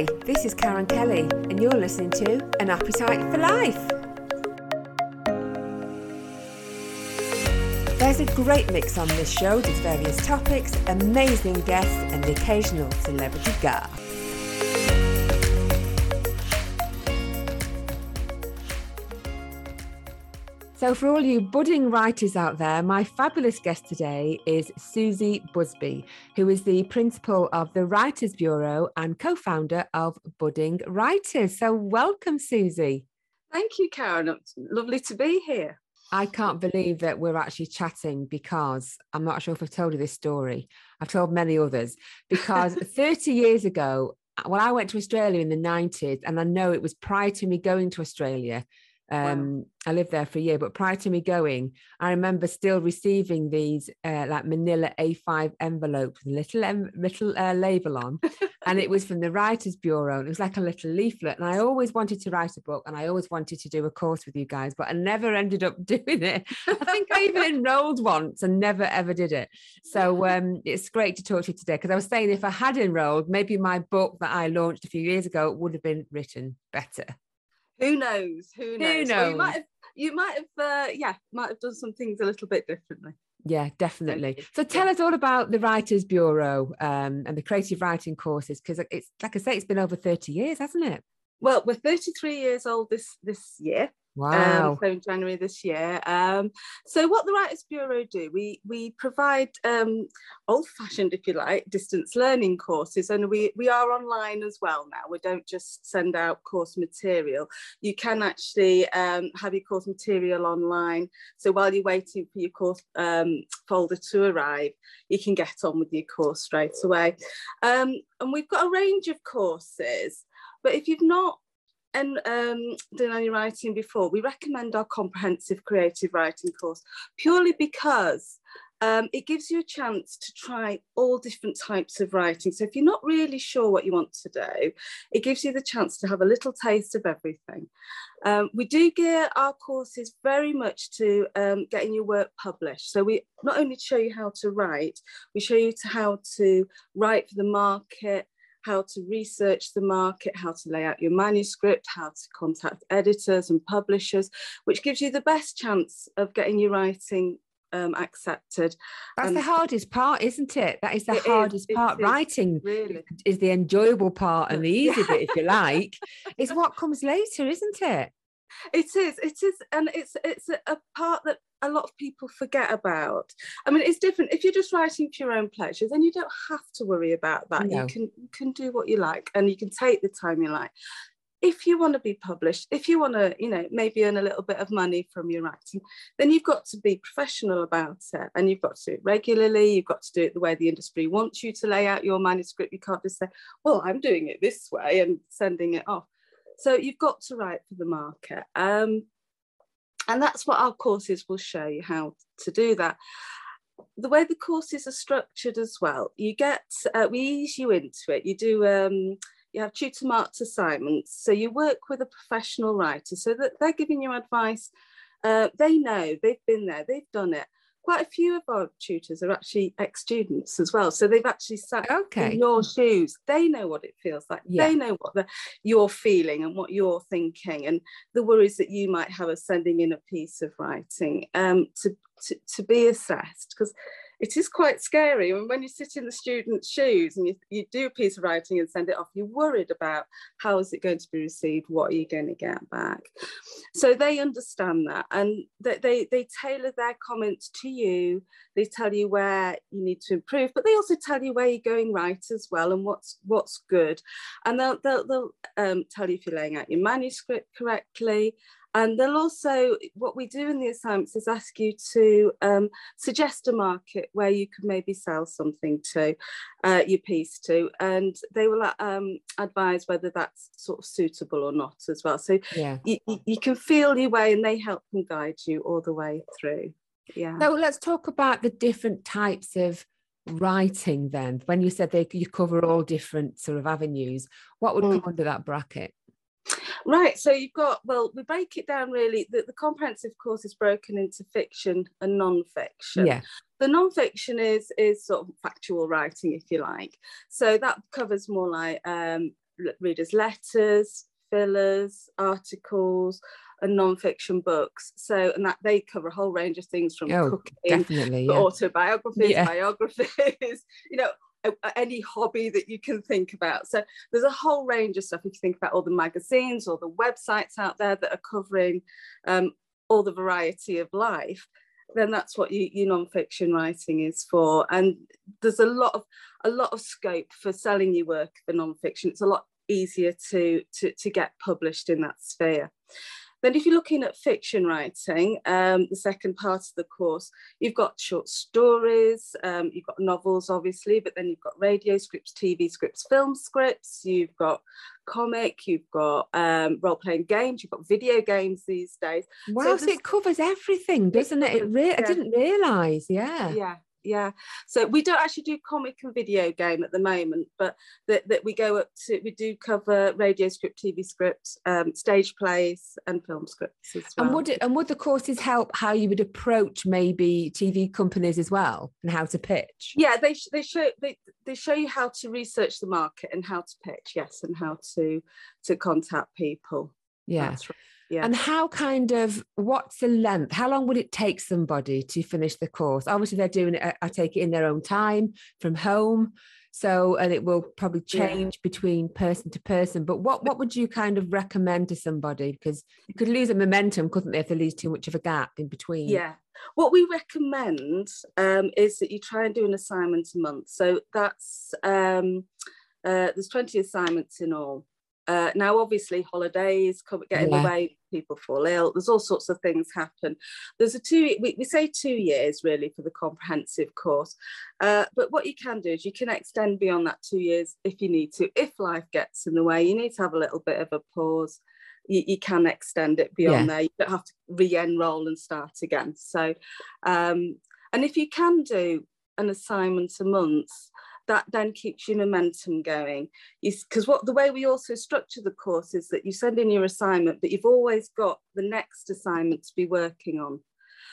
Hi, this is Karen Kelly, and you're listening to An Appetite for Life. There's a great mix on this show with various topics, amazing guests, and the occasional celebrity guest. So, for all you budding writers out there, my fabulous guest today is Susie Busby, who is the principal of the Writers Bureau and co founder of Budding Writers. So, welcome, Susie. Thank you, Karen. It's lovely to be here. I can't believe that we're actually chatting because I'm not sure if I've told you this story. I've told many others because 30 years ago, well, I went to Australia in the 90s, and I know it was prior to me going to Australia um, wow. I lived there for a year, but prior to me going, I remember still receiving these uh, like Manila A5 envelopes with a little little uh, label on, and it was from the Writers Bureau. And it was like a little leaflet, and I always wanted to write a book, and I always wanted to do a course with you guys, but I never ended up doing it. I think I even enrolled once and never ever did it. So um, it's great to talk to you today because I was saying if I had enrolled, maybe my book that I launched a few years ago would have been written better. Who knows? Who knows? Who knows? Well, you might have, you might have, uh, yeah, might have done some things a little bit differently. Yeah, definitely. So tell yeah. us all about the Writers Bureau um, and the creative writing courses because it's like I say, it's been over thirty years, hasn't it? Well, we're thirty-three years old this this year. Um, wow. Um, so in January this year. Um, so what the Writers Bureau do, we we provide um, old-fashioned, if you like, distance learning courses, and we we are online as well now. We don't just send out course material. You can actually um, have your course material online. So while you're waiting for your course um, folder to arrive, you can get on with your course straight away. Um, and we've got a range of courses. But if you've not and um, done any writing before, we recommend our comprehensive creative writing course purely because um, it gives you a chance to try all different types of writing. So if you're not really sure what you want to do, it gives you the chance to have a little taste of everything. Um, we do gear our courses very much to um, getting your work published. So we not only show you how to write, we show you to how to write for the market, how to research the market, how to lay out your manuscript, how to contact editors and publishers, which gives you the best chance of getting your writing um, accepted. That's the hardest part, isn't it? That is the hardest is, part. Writing really. is the enjoyable part and the easy bit, if you like. It's what comes later, isn't it? It is. It is, and it's it's a part that a lot of people forget about. I mean, it's different. If you're just writing for your own pleasure, then you don't have to worry about that. No. You can you can do what you like and you can take the time you like. If you want to be published, if you want to, you know, maybe earn a little bit of money from your writing, then you've got to be professional about it and you've got to do it regularly. You've got to do it the way the industry wants you to lay out your manuscript. You can't just say, well, I'm doing it this way and sending it off. So you've got to write for the market. Um, and that's what our courses will show you how to do that. The way the courses are structured as well, you get, uh, we ease you into it. You do, um, you have tutor marked assignments. So you work with a professional writer so that they're giving you advice. Uh, they know, they've been there, they've done it quite a few of our tutors are actually ex-students as well. So they've actually sat okay. in your shoes. They know what it feels like. Yeah. They know what the, you're feeling and what you're thinking and the worries that you might have of sending in a piece of writing um, to, to, to be assessed. Because it is quite scary. And when you sit in the student's shoes and you, you do a piece of writing and send it off, you're worried about how is it going to be received? What are you going to get back? So they understand that and they, they, they tailor their comments to you. They tell you where you need to improve, but they also tell you where you're going right as well and what's what's good. And they'll, they'll, they'll um, tell you if you're laying out your manuscript correctly and they'll also, what we do in the assignments is ask you to um, suggest a market where you could maybe sell something to, uh, your piece to, and they will um, advise whether that's sort of suitable or not as well. So yeah. you, you can feel your way and they help and guide you all the way through. Yeah. So let's talk about the different types of writing then when you said they you cover all different sort of avenues what would mm. come under that bracket Right, so you've got, well, we break it down really, the, the comprehensive course is broken into fiction and non-fiction. Yeah. The non-fiction is, is sort of factual writing, if you like. So that covers more like um, readers' letters, fillers, articles, and non-fiction books. So, and that they cover a whole range of things from oh, cooking, definitely, yeah. autobiographies, yeah. biographies, you know, any hobby that you can think about. So there's a whole range of stuff. If you think about all the magazines or the websites out there that are covering um, all the variety of life, then that's what you, your non-fiction writing is for. And there's a lot of a lot of scope for selling your work for non-fiction. It's a lot easier to, to, to get published in that sphere. Then if you're looking at fiction writing, um, the second part of the course, you've got short stories, um, you've got novels, obviously, but then you've got radio scripts, TV scripts, film scripts, you've got comic, you've got um, role-playing games, you've got video games these days. Wow, so, so it covers everything, doesn't it? It, re- yeah. I didn't realise, yeah. Yeah, yeah. So we don't actually do comic and video game at the moment but that, that we go up to we do cover radio script tv scripts um, stage plays and film scripts as well and would it and would the courses help how you would approach maybe tv companies as well and how to pitch? Yeah they they show they, they show you how to research the market and how to pitch yes and how to to contact people. Yeah. That's right. Yeah. And how kind of what's the length? How long would it take somebody to finish the course? Obviously, they're doing it, I take it in their own time from home. So, and it will probably change yeah. between person to person. But what what would you kind of recommend to somebody? Because you could lose a momentum, couldn't they, if they lose too much of a gap in between? Yeah. What we recommend um, is that you try and do an assignment a month. So that's um, uh, there's 20 assignments in all. Uh, now, obviously, holidays come get in yeah. the way. People fall ill. There's all sorts of things happen. There's a two. We, we say two years really for the comprehensive course, uh, but what you can do is you can extend beyond that two years if you need to. If life gets in the way, you need to have a little bit of a pause. You, you can extend it beyond yeah. there. You don't have to re-enroll and start again. So, um, and if you can do an assignment a month that then keeps your momentum going. Because what the way we also structure the course is that you send in your assignment, but you've always got the next assignment to be working on.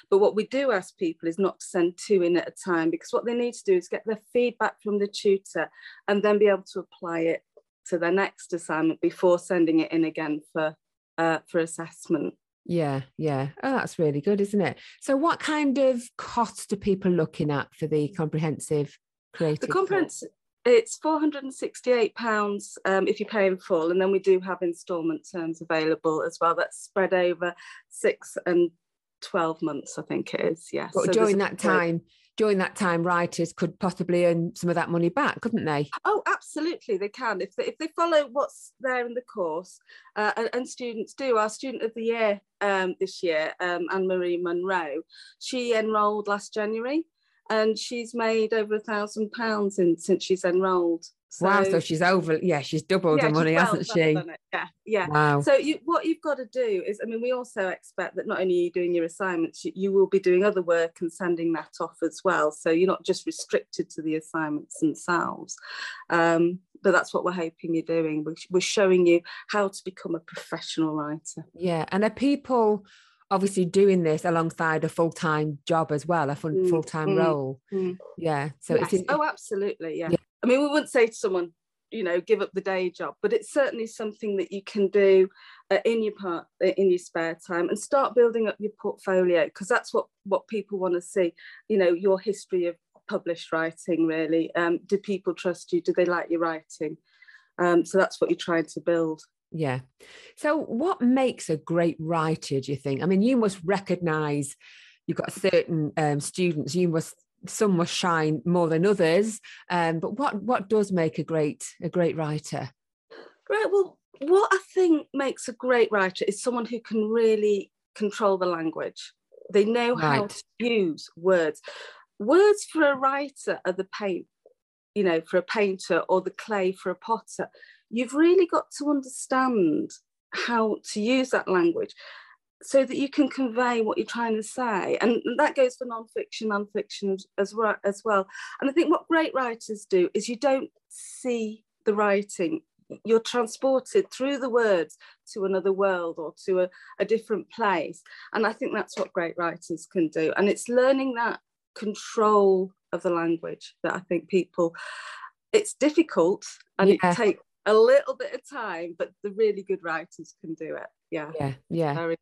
But what we do ask people is not to send two in at a time because what they need to do is get their feedback from the tutor and then be able to apply it to their next assignment before sending it in again for uh, for assessment. Yeah, yeah. Oh, that's really good, isn't it? So, what kind of costs are people looking at for the comprehensive creative? The conference, it's £468 um, if you pay in full, and then we do have instalment terms available as well. That's spread over six and 12 months, I think it is. Yes. But so during that time, during that time, writers could possibly earn some of that money back, couldn't they? Oh, absolutely, they can if they, if they follow what's there in the course, uh, and, and, students do. Our student of the year um, this year, um, Anne Marie Munro, she enrolled last January, and she's made over a thousand pounds in since she's enrolled. So, wow, so she's over, yeah, she's doubled yeah, the money, well hasn't she? Yeah, yeah. Wow. So you, what you've got to do is, I mean, we also expect that not only are you doing your assignments, you, you, will be doing other work and sending that off as well. So you're not just restricted to the assignments themselves. Um, but that's what we're hoping you're doing. We're, we're showing you how to become a professional writer. Yeah, and are people obviously doing this alongside a full-time job as well a full, mm, full-time mm, role mm. yeah so yes. it's oh absolutely yeah. yeah. i mean we wouldn't say to someone you know give up the day job but it's certainly something that you can do uh, in your part uh, in your spare time and start building up your portfolio because that's what what people want to see you know your history of published writing really um, do people trust you do they like your writing um, so that's what you're trying to build yeah. So, what makes a great writer, do you think? I mean, you must recognize you've got certain um, students, you must some must shine more than others. Um, but what what does make a great a great writer? Right. Well, what I think makes a great writer is someone who can really control the language. They know right. how to use words. Words for a writer are the paint, you know, for a painter or the clay for a potter you've really got to understand how to use that language so that you can convey what you're trying to say. And that goes for non-fiction, non-fiction as well, as well. And I think what great writers do is you don't see the writing, you're transported through the words to another world or to a, a different place. And I think that's what great writers can do. And it's learning that control of the language that I think people, it's difficult and yeah. it takes a little bit of time, but the really good writers can do it. Yeah. Yeah. Yeah.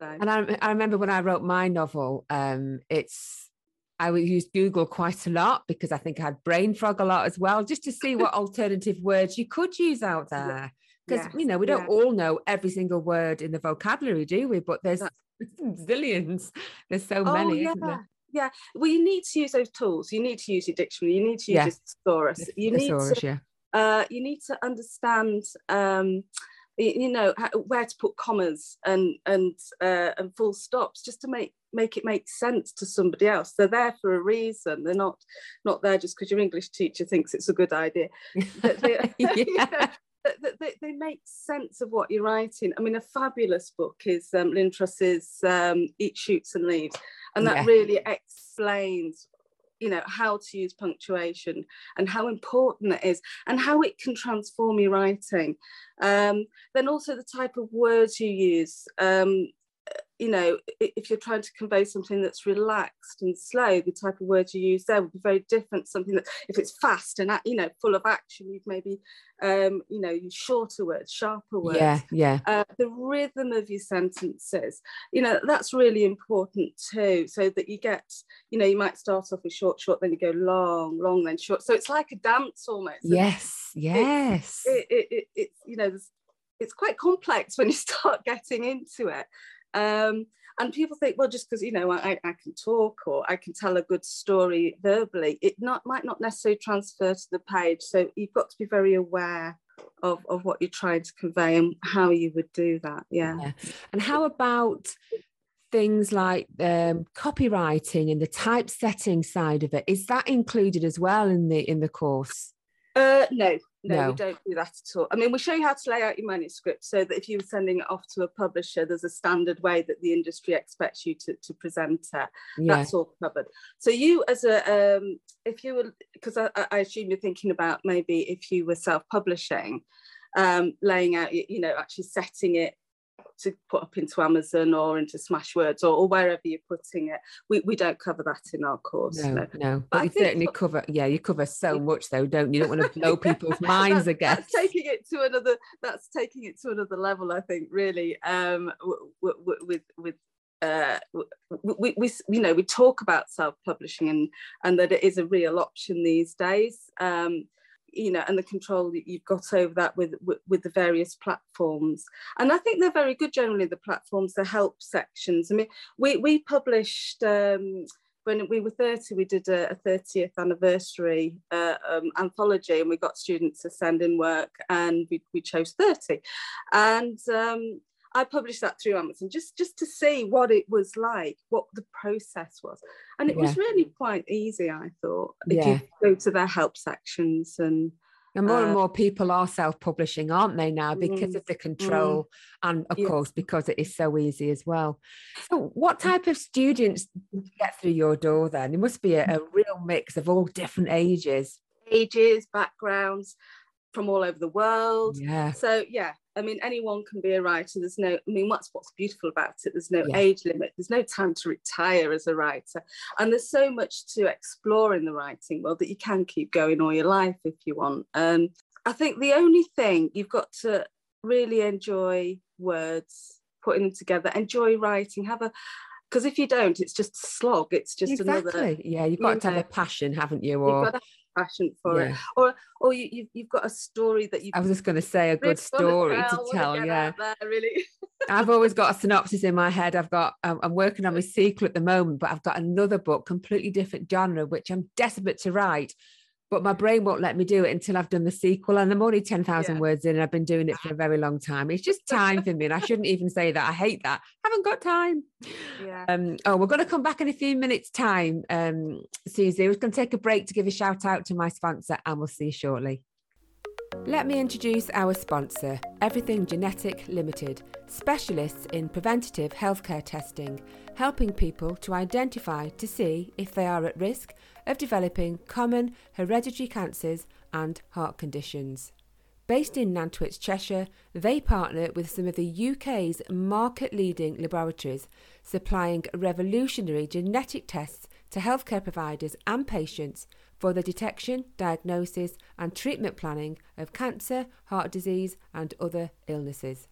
And I, I remember when I wrote my novel, um, it's I would use Google quite a lot because I think I had brain fog a lot as well, just to see what alternative words you could use out there. Because yes, you know, we don't yeah. all know every single word in the vocabulary, do we? But there's zillions. There's so oh, many, yeah. Yeah. Well, you need to use those tools. You need to use your dictionary. You need to use yeah. your thesaurus. You need to yeah. Uh, you need to understand um, you know where to put commas and and uh, and full stops just to make make it make sense to somebody else they're there for a reason they're not not there just because your english teacher thinks it's a good idea they, yeah. they, they, make sense of what you're writing i mean a fabulous book is um, lynne truss's um, eat shoots and leaves and that yeah. really explains you know how to use punctuation and how important it is and how it can transform your writing. Um, then also the type of words you use. Um, you know, if you're trying to convey something that's relaxed and slow, the type of words you use there would be very different. Something that, if it's fast and you know, full of action, you'd maybe, um, you know, use shorter words, sharper words. Yeah, yeah. Uh, the rhythm of your sentences, you know, that's really important too. So that you get, you know, you might start off with short, short, then you go long, long, then short. So it's like a dance almost. Yes, yes. It, it, it, it, you know, it's quite complex when you start getting into it. Um, and people think, well, just because you know I, I can talk or I can tell a good story verbally, it not might not necessarily transfer to the page. So you've got to be very aware of, of what you're trying to convey and how you would do that. Yeah. yeah. And how about things like um, copywriting and the typesetting side of it? Is that included as well in the in the course? Uh, no, no, no, we don't do that at all. I mean, we show you how to lay out your manuscript so that if you were sending it off to a publisher, there's a standard way that the industry expects you to, to present it. Yeah. That's all covered. So you as a, um, if you were, because I, I assume you're thinking about maybe if you were self-publishing, um, laying out, you know, actually setting it to put up into Amazon or into Smashwords or, or wherever you're putting it. We, we don't cover that in our course. No, no. no. But, but you certainly cover, yeah, you cover so much though, don't you? You don't want to blow people's minds again. That's taking it to another, that's taking it to another level, I think, really, um, with, with, with uh, we, we, you know we talk about self-publishing and and that it is a real option these days um, you know and the control that you've got over that with, with, with the various platforms. And i think they're very good generally the platforms the help sections. I mean we we published um, when we were 30 we did a, a 30th anniversary uh, um, anthology and we got students to send in work and we, we chose 30 and um, I published that through Amazon just just to see what it was like, what the process was, and it yeah. was really quite easy. I thought if yeah. you go to their help sections and. And more uh, and more people are self-publishing, aren't they now, because mm, of the control, mm, and of yeah. course because it is so easy as well. So, what mm. type of students get through your door? Then it must be a, a real mix of all different ages, ages, backgrounds from all over the world. Yeah. So yeah, I mean, anyone can be a writer. There's no, I mean, what's what's beautiful about it? There's no yeah. age limit. There's no time to retire as a writer, and there's so much to explore in the writing world that you can keep going all your life if you want. And I think the only thing you've got to really enjoy words, putting them together, enjoy writing, have a because if you don't, it's just slog. It's just exactly. another. Yeah, you've got you to know, have a passion, haven't you? Or passion for yeah. it or or you, you've, you've got a story that you i was just going to say a good story to tell, to yeah. there, really. I've always got a synopsis in my head. I've got i'm working on my sequel at the moment but i've got another book completely different genre which i'm desperate to write but my brain won't let me do it until I've done the sequel. And I'm only 10,000 yeah. words in and I've been doing it for a very long time. It's just time for me. And I shouldn't even say that. I hate that. I haven't got time. Yeah. Um, oh, we're going to come back in a few minutes' time, um, Susie. We're going to take a break to give a shout out to my sponsor, and we'll see you shortly. Let me introduce our sponsor, Everything Genetic Limited, specialists in preventative healthcare testing, helping people to identify to see if they are at risk of developing common hereditary cancers and heart conditions. Based in Nantwich, Cheshire, they partner with some of the UK's market leading laboratories, supplying revolutionary genetic tests to healthcare providers and patients for the detection, diagnosis, and treatment planning of cancer, heart disease, and other illnesses.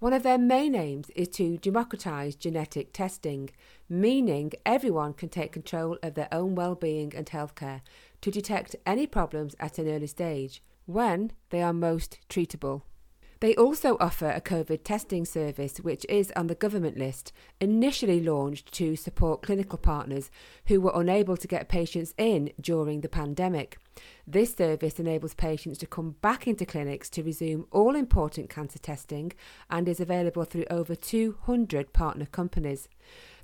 One of their main aims is to democratise genetic testing, meaning everyone can take control of their own well-being and healthcare to detect any problems at an early stage when they are most treatable. They also offer a COVID testing service, which is on the government list, initially launched to support clinical partners who were unable to get patients in during the pandemic. This service enables patients to come back into clinics to resume all important cancer testing and is available through over 200 partner companies.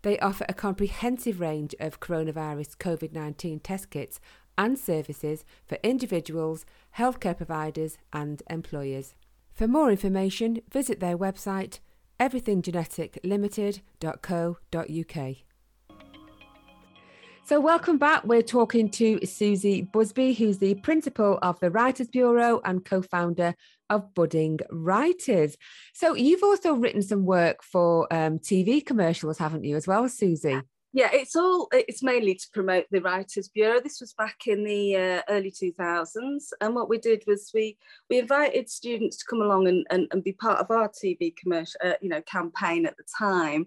They offer a comprehensive range of coronavirus COVID 19 test kits and services for individuals, healthcare providers, and employers. For more information, visit their website everythinggeneticlimited.co.uk. So, welcome back. We're talking to Susie Busby, who's the principal of the Writers Bureau and co founder of Budding Writers. So, you've also written some work for um, TV commercials, haven't you, as well, Susie? Yeah it's all it's mainly to promote the writers bureau. This was back in the uh, early 2000s and what we did was we we invited students to come along and, and, and be part of our tv commercial uh, you know campaign at the time.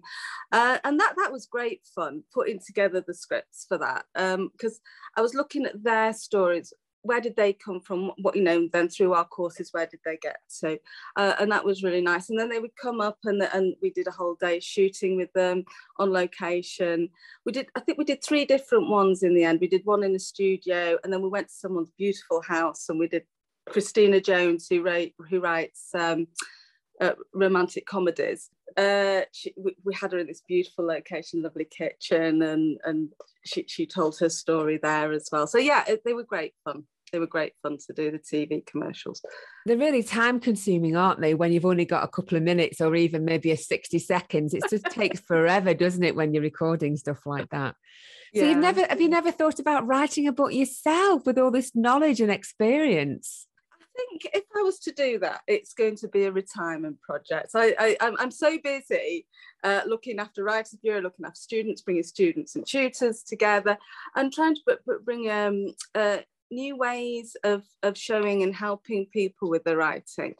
Uh, and that that was great fun putting together the scripts for that because um, i was looking at their stories where did they come from? What you know then through our courses where did they get? So uh, and that was really nice. And then they would come up and, and we did a whole day shooting with them on location. We did i think we did three different ones in the end. We did one in the studio and then we went to someone's beautiful house and we did christina jones who write who writes um, uh, romantic comedies uh, she, we, we, had her in this beautiful location, lovely kitchen, and and she, she told her story there as well. So yeah, it, they were great fun. They were great fun to do the TV commercials. They're really time consuming, aren't they? When you've only got a couple of minutes or even maybe a 60 seconds, it just takes forever, doesn't it, when you're recording stuff like that? So yeah. you've never have you never thought about writing a book yourself with all this knowledge and experience? Think if I was to do that, it's going to be a retirement project. I, I, am so busy uh, looking after Writers Bureau, looking after students, bringing students and tutors together, and trying to bring um, uh, new ways of, of showing and helping people with their writing.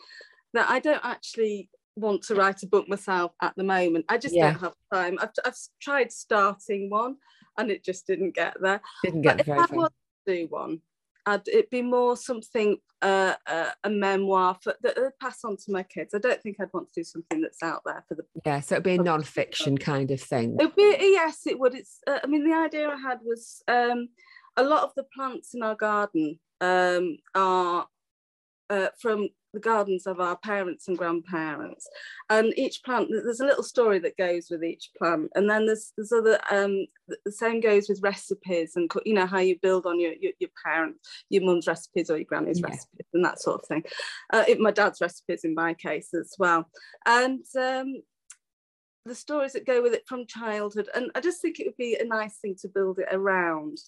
That I don't actually want to write a book myself at the moment. I just yeah. don't have time. I've, I've tried starting one and it just didn't get there. Didn't get but very if I want to do one, I'd, it'd be more something uh, uh, a memoir for, that I'd pass on to my kids. I don't think I'd want to do something that's out there for the yeah. So it'd be a non-fiction kind of thing. It'd be yes, it would. It's uh, I mean the idea I had was um, a lot of the plants in our garden um, are uh, from the gardens of our parents and grandparents. And each plant there's a little story that goes with each plant. And then there's there's other um the same goes with recipes and you know how you build on your your, your parents your mum's recipes or your granny's yeah. recipes and that sort of thing. Uh, it, my dad's recipes in my case as well. And um the stories that go with it from childhood. And i just think it would be a nice thing to build it around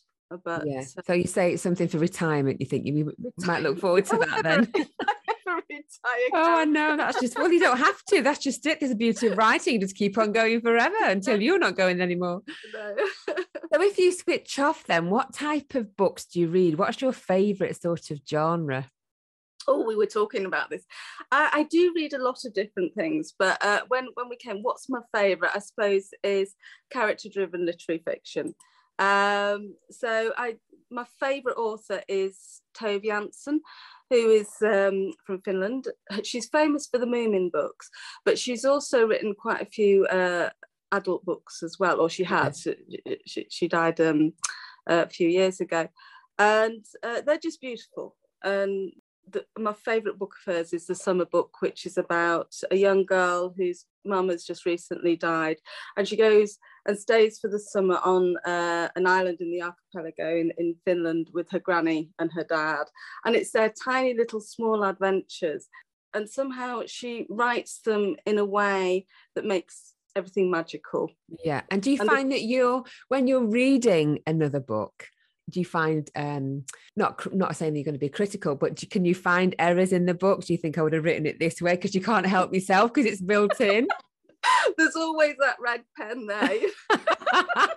but yeah. so you say it's something for retirement you think you might look forward to that then entire. Oh, no. That's just well, you don't have to. That's just it. There's a beauty of writing. You just keep on going forever until you're not going anymore. No. so, if you switch off, then what type of books do you read? What's your favourite sort of genre? Oh, we were talking about this. I, I do read a lot of different things, but uh, when when we came, what's my favourite? I suppose is character-driven literary fiction. Um, so I my favourite author is Tove Jansson who is um, from Finland. She's famous for the Moomin books, but she's also written quite a few uh, adult books as well, or she has. She, she, died um, a few years ago. And uh, they're just beautiful. And the, my favourite book of hers is the Summer Book, which is about a young girl whose mum has just recently died, and she goes and stays for the summer on uh, an island in the archipelago in, in Finland with her granny and her dad, and it's their tiny little small adventures, and somehow she writes them in a way that makes everything magical. Yeah, and do you and find that you're when you're reading another book? Do you find um not not saying that you're going to be critical but do, can you find errors in the book? Do you think i would have written it this way? Because you can't help yourself because it's built in. There's always that red pen there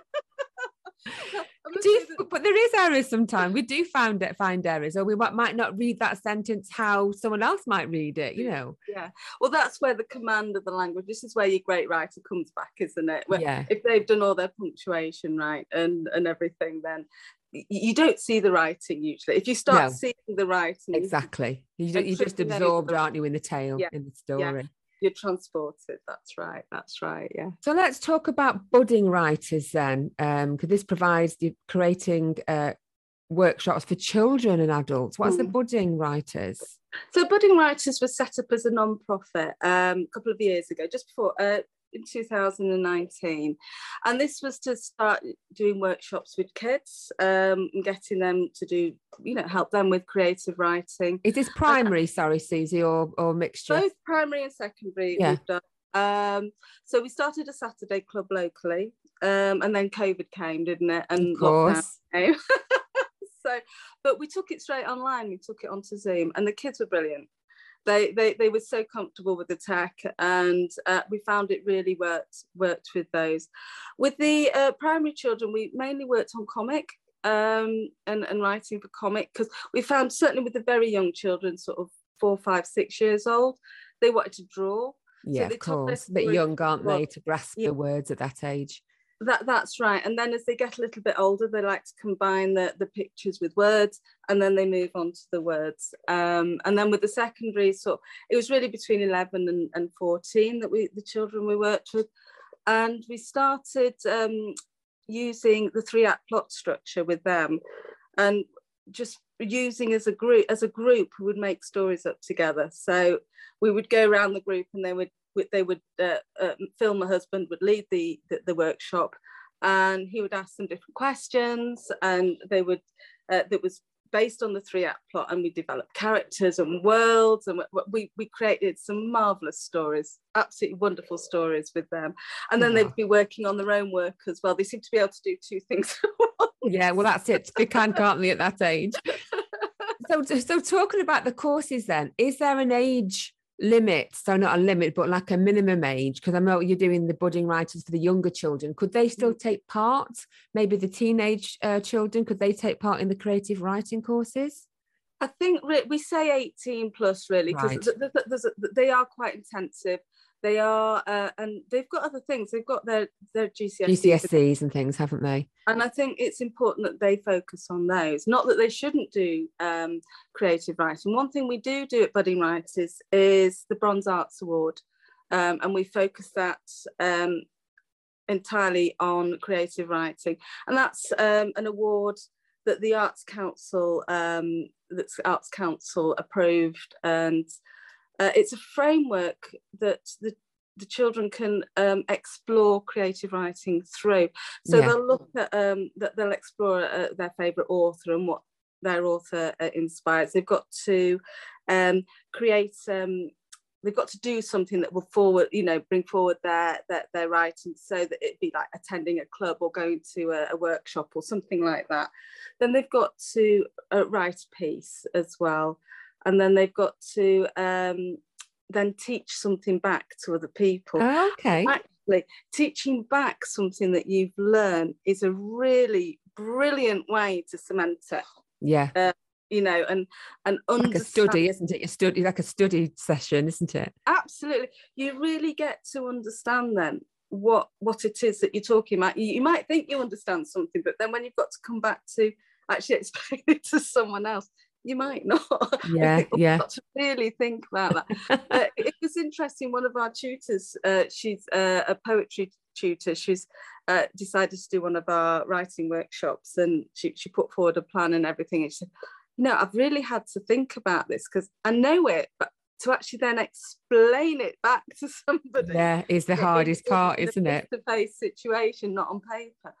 do, but there is errors sometimes. We do find it, find errors, or we might not read that sentence how someone else might read it. You know. Yeah. Well, that's where the command of the language. This is where your great writer comes back, isn't it? Where yeah. If they've done all their punctuation right and and everything, then you don't see the writing usually. If you start no. seeing the writing, exactly, you, you just absorbed, aren't you, in the tale yeah. in the story. Yeah you're transported that's right that's right yeah. So let's talk about budding writers then because um, this provides the creating uh, workshops for children and adults. What's mm. the budding writers? So budding writers was set up as a non-profit um, a couple of years ago just before uh, in 2019 and this was to start doing workshops with kids um, and getting them to do you know help them with creative writing. Is this primary uh, sorry susie or, or mixture? Both primary and secondary yeah. Um, so we started a saturday club locally um, and then covid came didn't it? And of course. so but we took it straight online. We took it onto zoom and the kids were brilliant they, they, they were so comfortable with the tech and uh, we found it really worked worked with those. With the uh, primary children, we mainly worked on comic um, and, and writing for comic because we found certainly with the very young children, sort of four, five, six years old, they wanted to draw. Yeah, so of course. A bit young, aren't they, to grasp yeah. the words at that age? That that's right. And then as they get a little bit older, they like to combine the, the pictures with words and then they move on to the words. Um, and then with the secondary, so it was really between 11 and, and 14 that we the children we worked with. And we started um, using the three act plot structure with them and just using as a group as a group we would make stories up together so we would go around the group and they would they would uh, uh, Phil, my husband, would lead the, the, the workshop, and he would ask them different questions, and they would uh, that was based on the three act plot, and we developed characters and worlds, and we we created some marvelous stories, absolutely wonderful stories with them, and then they'd be working on their own work as well. They seem to be able to do two things. yeah, well, that's it. They can, can't they, at that age? So, so talking about the courses, then, is there an age? Limit so not a limit but like a minimum age because i know you're doing the budding writers for the younger children could they still mm. take part maybe the teenage uh, children could they take part in the creative writing courses i think we say 18 plus really because right. they are quite intensive they are, uh, and they've got other things. They've got their their GCSEs, GCSEs and things, haven't they? And I think it's important that they focus on those. Not that they shouldn't do um, creative writing. One thing we do do at Budding Writers is the Bronze Arts Award, um, and we focus that um, entirely on creative writing, and that's um, an award that the Arts Council um, that's Arts Council approved and uh, it's a framework that the the children can um, explore creative writing through. So yeah. they'll look at um, that they'll explore uh, their favourite author and what their author uh, inspires. They've got to um, create. Um, they've got to do something that will forward, you know, bring forward their their, their writing, so that it'd be like attending a club or going to a, a workshop or something like that. Then they've got to uh, write a piece as well and then they've got to um, then teach something back to other people. Oh, okay. Actually, teaching back something that you've learned is a really brilliant way to cement it. Yeah. Uh, you know, and and like a study, isn't it? A study, like a study session, isn't it? Absolutely. You really get to understand then what what it is that you're talking about. You, you might think you understand something, but then when you've got to come back to actually explain it to someone else, you might not. Yeah, yeah. Got to really think about that. uh, it was interesting. One of our tutors, uh, she's uh, a poetry tutor. She's uh, decided to do one of our writing workshops, and she she put forward a plan and everything. And she said, "You know, I've really had to think about this because I know it, but." To actually then explain it back to somebody, yeah, is the hardest part, isn't it? Face-to-face situation, not on paper.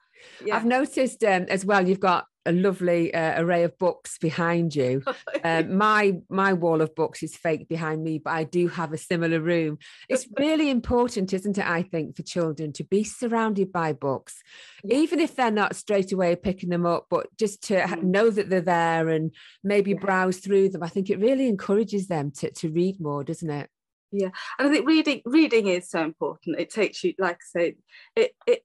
Yeah. I've noticed um, as well. You've got a lovely uh, array of books behind you. Um, my my wall of books is fake behind me, but I do have a similar room. It's really important, isn't it? I think for children to be surrounded by books, yeah. even if they're not straight away picking them up, but just to mm. know that they're there and maybe yeah. browse through them. I think it really encourages them to to read more, doesn't it? Yeah, and I think reading reading is so important. It takes you, like I say, it it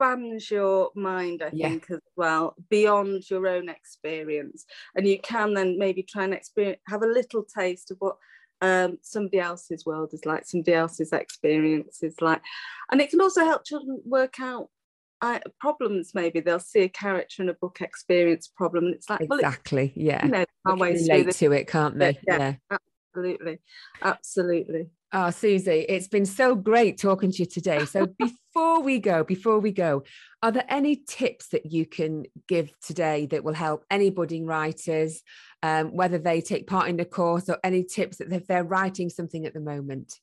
expands your mind, I yeah. think, as well, beyond your own experience. And you can then maybe try and experience, have a little taste of what um, somebody else's world is like, somebody else's experience is like. And it can also help children work out uh, problems maybe they'll see a character in a book experience a problem and it's like exactly well, yeah you know relate to it can't they yeah, yeah absolutely absolutely oh susie it's been so great talking to you today so before we go before we go are there any tips that you can give today that will help any budding writers um, whether they take part in the course or any tips that if they're writing something at the moment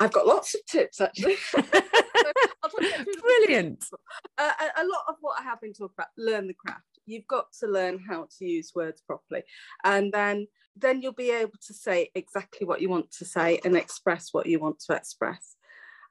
I've got lots of tips actually. Brilliant. Uh, a lot of what I have been talking about, learn the craft. You've got to learn how to use words properly, and then then you'll be able to say exactly what you want to say and express what you want to express.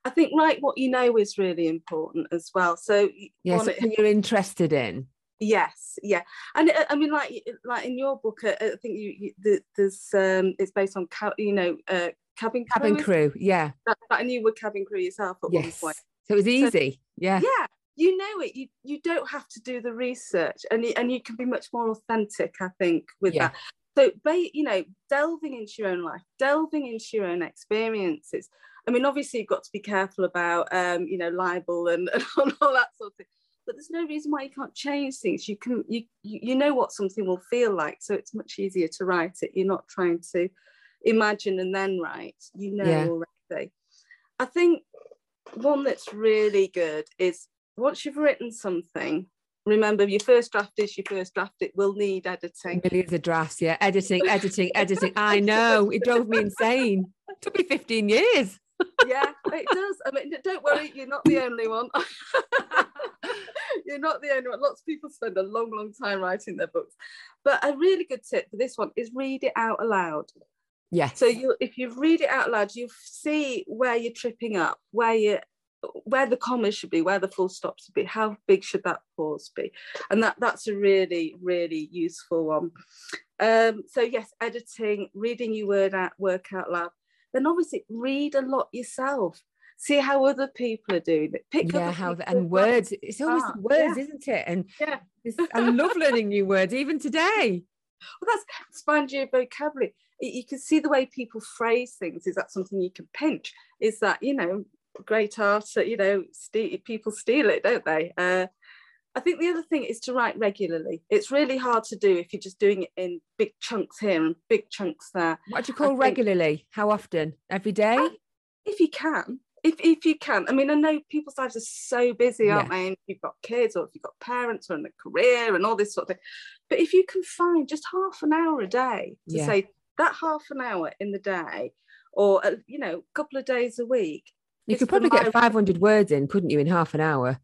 I think write what you know is really important as well. So something it, you're interested in. Yes, yeah, and uh, I mean, like like in your book, uh, I think you, you there's um, it's based on you know uh, cabin crew. Cabin crew, yeah. That, that, and you were cabin crew yourself at yes. one point. So it was easy. So, yeah. Yeah. You know it. You you don't have to do the research, and you, and you can be much more authentic. I think with yeah. that. So, you know, delving into your own life, delving into your own experiences. I mean, obviously, you've got to be careful about, um, you know, libel and, and all that sort of thing. But there's no reason why you can't change things. You can, you, you know what something will feel like, so it's much easier to write it. You're not trying to imagine and then write. You know yeah. already. I think one that's really good is once you've written something, remember your first draft is your first draft. It will need editing. Millions of drafts, yeah. Editing, editing, editing. I know. It drove me insane. It took me 15 years. yeah, it does. I mean, don't worry, you're not the only one. you're not the only one. Lots of people spend a long, long time writing their books. But a really good tip for this one is read it out aloud. Yes. So you, if you read it out loud, you see where you're tripping up, where you, where the commas should be, where the full stops should be, how big should that pause be, and that that's a really really useful one. Um, so yes, editing, reading your word out, work out loud. Then obviously read a lot yourself. See how other people are doing it. Pick yeah, how the, and words. It's always the words, yeah. isn't it? And yeah, I love learning new words even today. Well, that's expand your vocabulary you can see the way people phrase things. Is that something you can pinch? Is that, you know, great art, you know, people steal it, don't they? Uh, I think the other thing is to write regularly. It's really hard to do if you're just doing it in big chunks here and big chunks there. What do you call regularly? How often? Every day? Uh, if you can. If, if you can. I mean, I know people's lives are so busy, aren't yeah. they? And if you've got kids or if you've got parents or in a career and all this sort of thing. But if you can find just half an hour a day to yeah. say, that half an hour in the day or uh, you know a couple of days a week you could probably get 500 words in couldn't you in half an hour?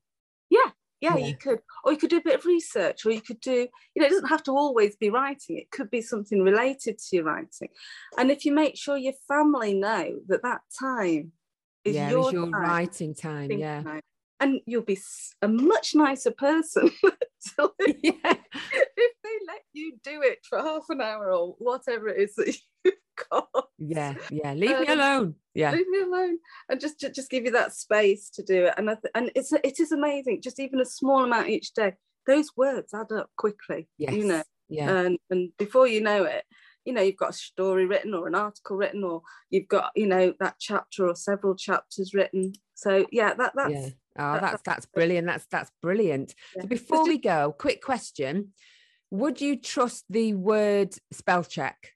Yeah, yeah yeah. you could. Or you could do a bit of research or you could do you know it doesn't have to always be writing. It could be something related to your writing. And if you make sure your family know that that time is yeah, your, your time, writing time yeah. time, and you'll be a much nicer person yeah. if they let you do it for half an hour or whatever it is that you've got. Yeah, yeah. Leave um, me alone. Yeah, leave me alone, and just just give you that space to do it. And I th- and it's it is amazing. Just even a small amount each day, those words add up quickly. Yes. You know. Yeah. And and before you know it, you know you've got a story written or an article written or you've got you know that chapter or several chapters written so yeah that that's yeah. Oh, that's that's brilliant. That's that's brilliant. Yeah. So before we go, quick question: Would you trust the word spell check?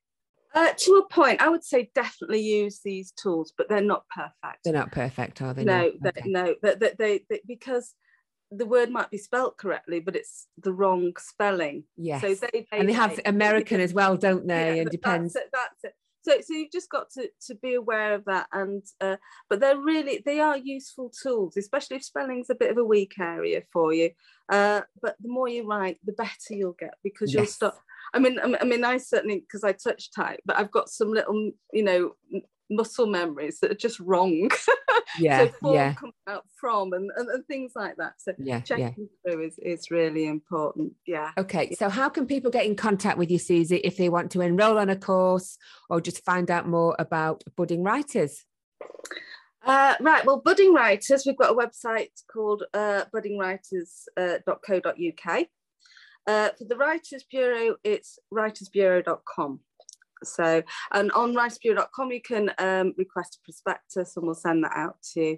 Uh, to a point, I would say definitely use these tools, but they're not perfect. They're not perfect, are they? No, no, okay. no. That they, they, because the word might be spelt correctly, but it's the wrong spelling. Yes. So they, they and they have American as well, don't they? Yeah, and depends. That's it, that's it so so you've just got to to be aware of that and uh, but they're really they are useful tools especially if spelling's a bit of a weak area for you uh, but the more you write the better you'll get because you'll start I mean, I mean, I certainly because I touch type, but I've got some little, you know, muscle memories that are just wrong. Yeah, so yeah. comes out from and, and, and, things like that. So yeah, checking yeah. through is, is really important. Yeah. Okay. So how can people get in contact with you, Susie, if they want to enroll on a course or just find out more about budding writers? Uh, right, well, budding writers, we've got a website called uh, buddingwriters.co.uk. Uh, uh, for the Writers Bureau, it's writersbureau.com. So, and on writersbureau.com, you can um, request a prospectus and we'll send that out to you.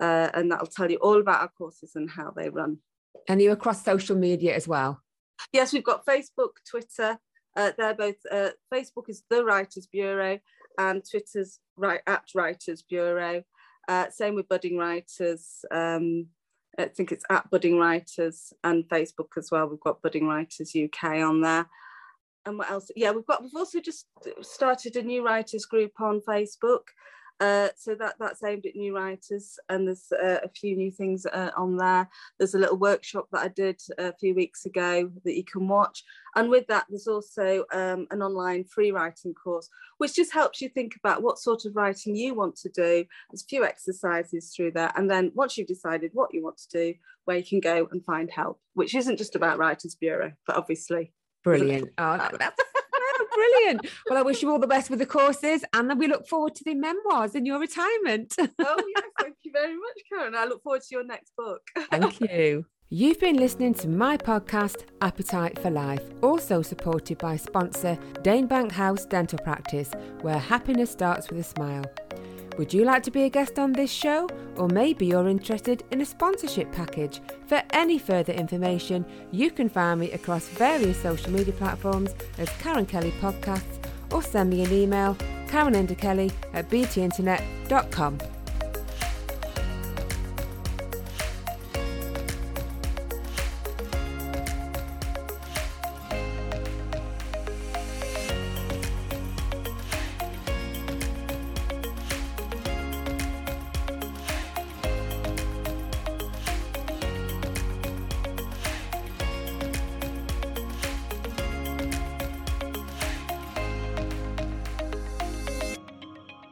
Uh, and that'll tell you all about our courses and how they run. And you across social media as well? Yes, we've got Facebook, Twitter. Uh, they're both, uh, Facebook is the Writers Bureau and Twitter's right at Writers Bureau. Uh, same with budding writers. Um, I think it's at budding writers and Facebook as well. We've got budding writers UK on there. And what else? Yeah, we've got. We've also just started a new writers group on Facebook. Uh, so that that's aimed at new writers, and there's uh, a few new things uh, on there. There's a little workshop that I did a few weeks ago that you can watch, and with that, there's also um, an online free writing course, which just helps you think about what sort of writing you want to do. There's a few exercises through there, and then once you've decided what you want to do, where you can go and find help, which isn't just about Writers Bureau, but obviously brilliant. Oh, that's brilliant. Well, I wish you all the best with the courses and we look forward to the memoirs in your retirement. oh, yes. Thank you very much, Karen. I look forward to your next book. Thank you. You've been listening to my podcast, Appetite for Life, also supported by sponsor Danebank House Dental Practice, where happiness starts with a smile. Would you like to be a guest on this show? Or maybe you're interested in a sponsorship package? For any further information, you can find me across various social media platforms as Karen Kelly Podcasts or send me an email, karenenderkelly at btinternet.com.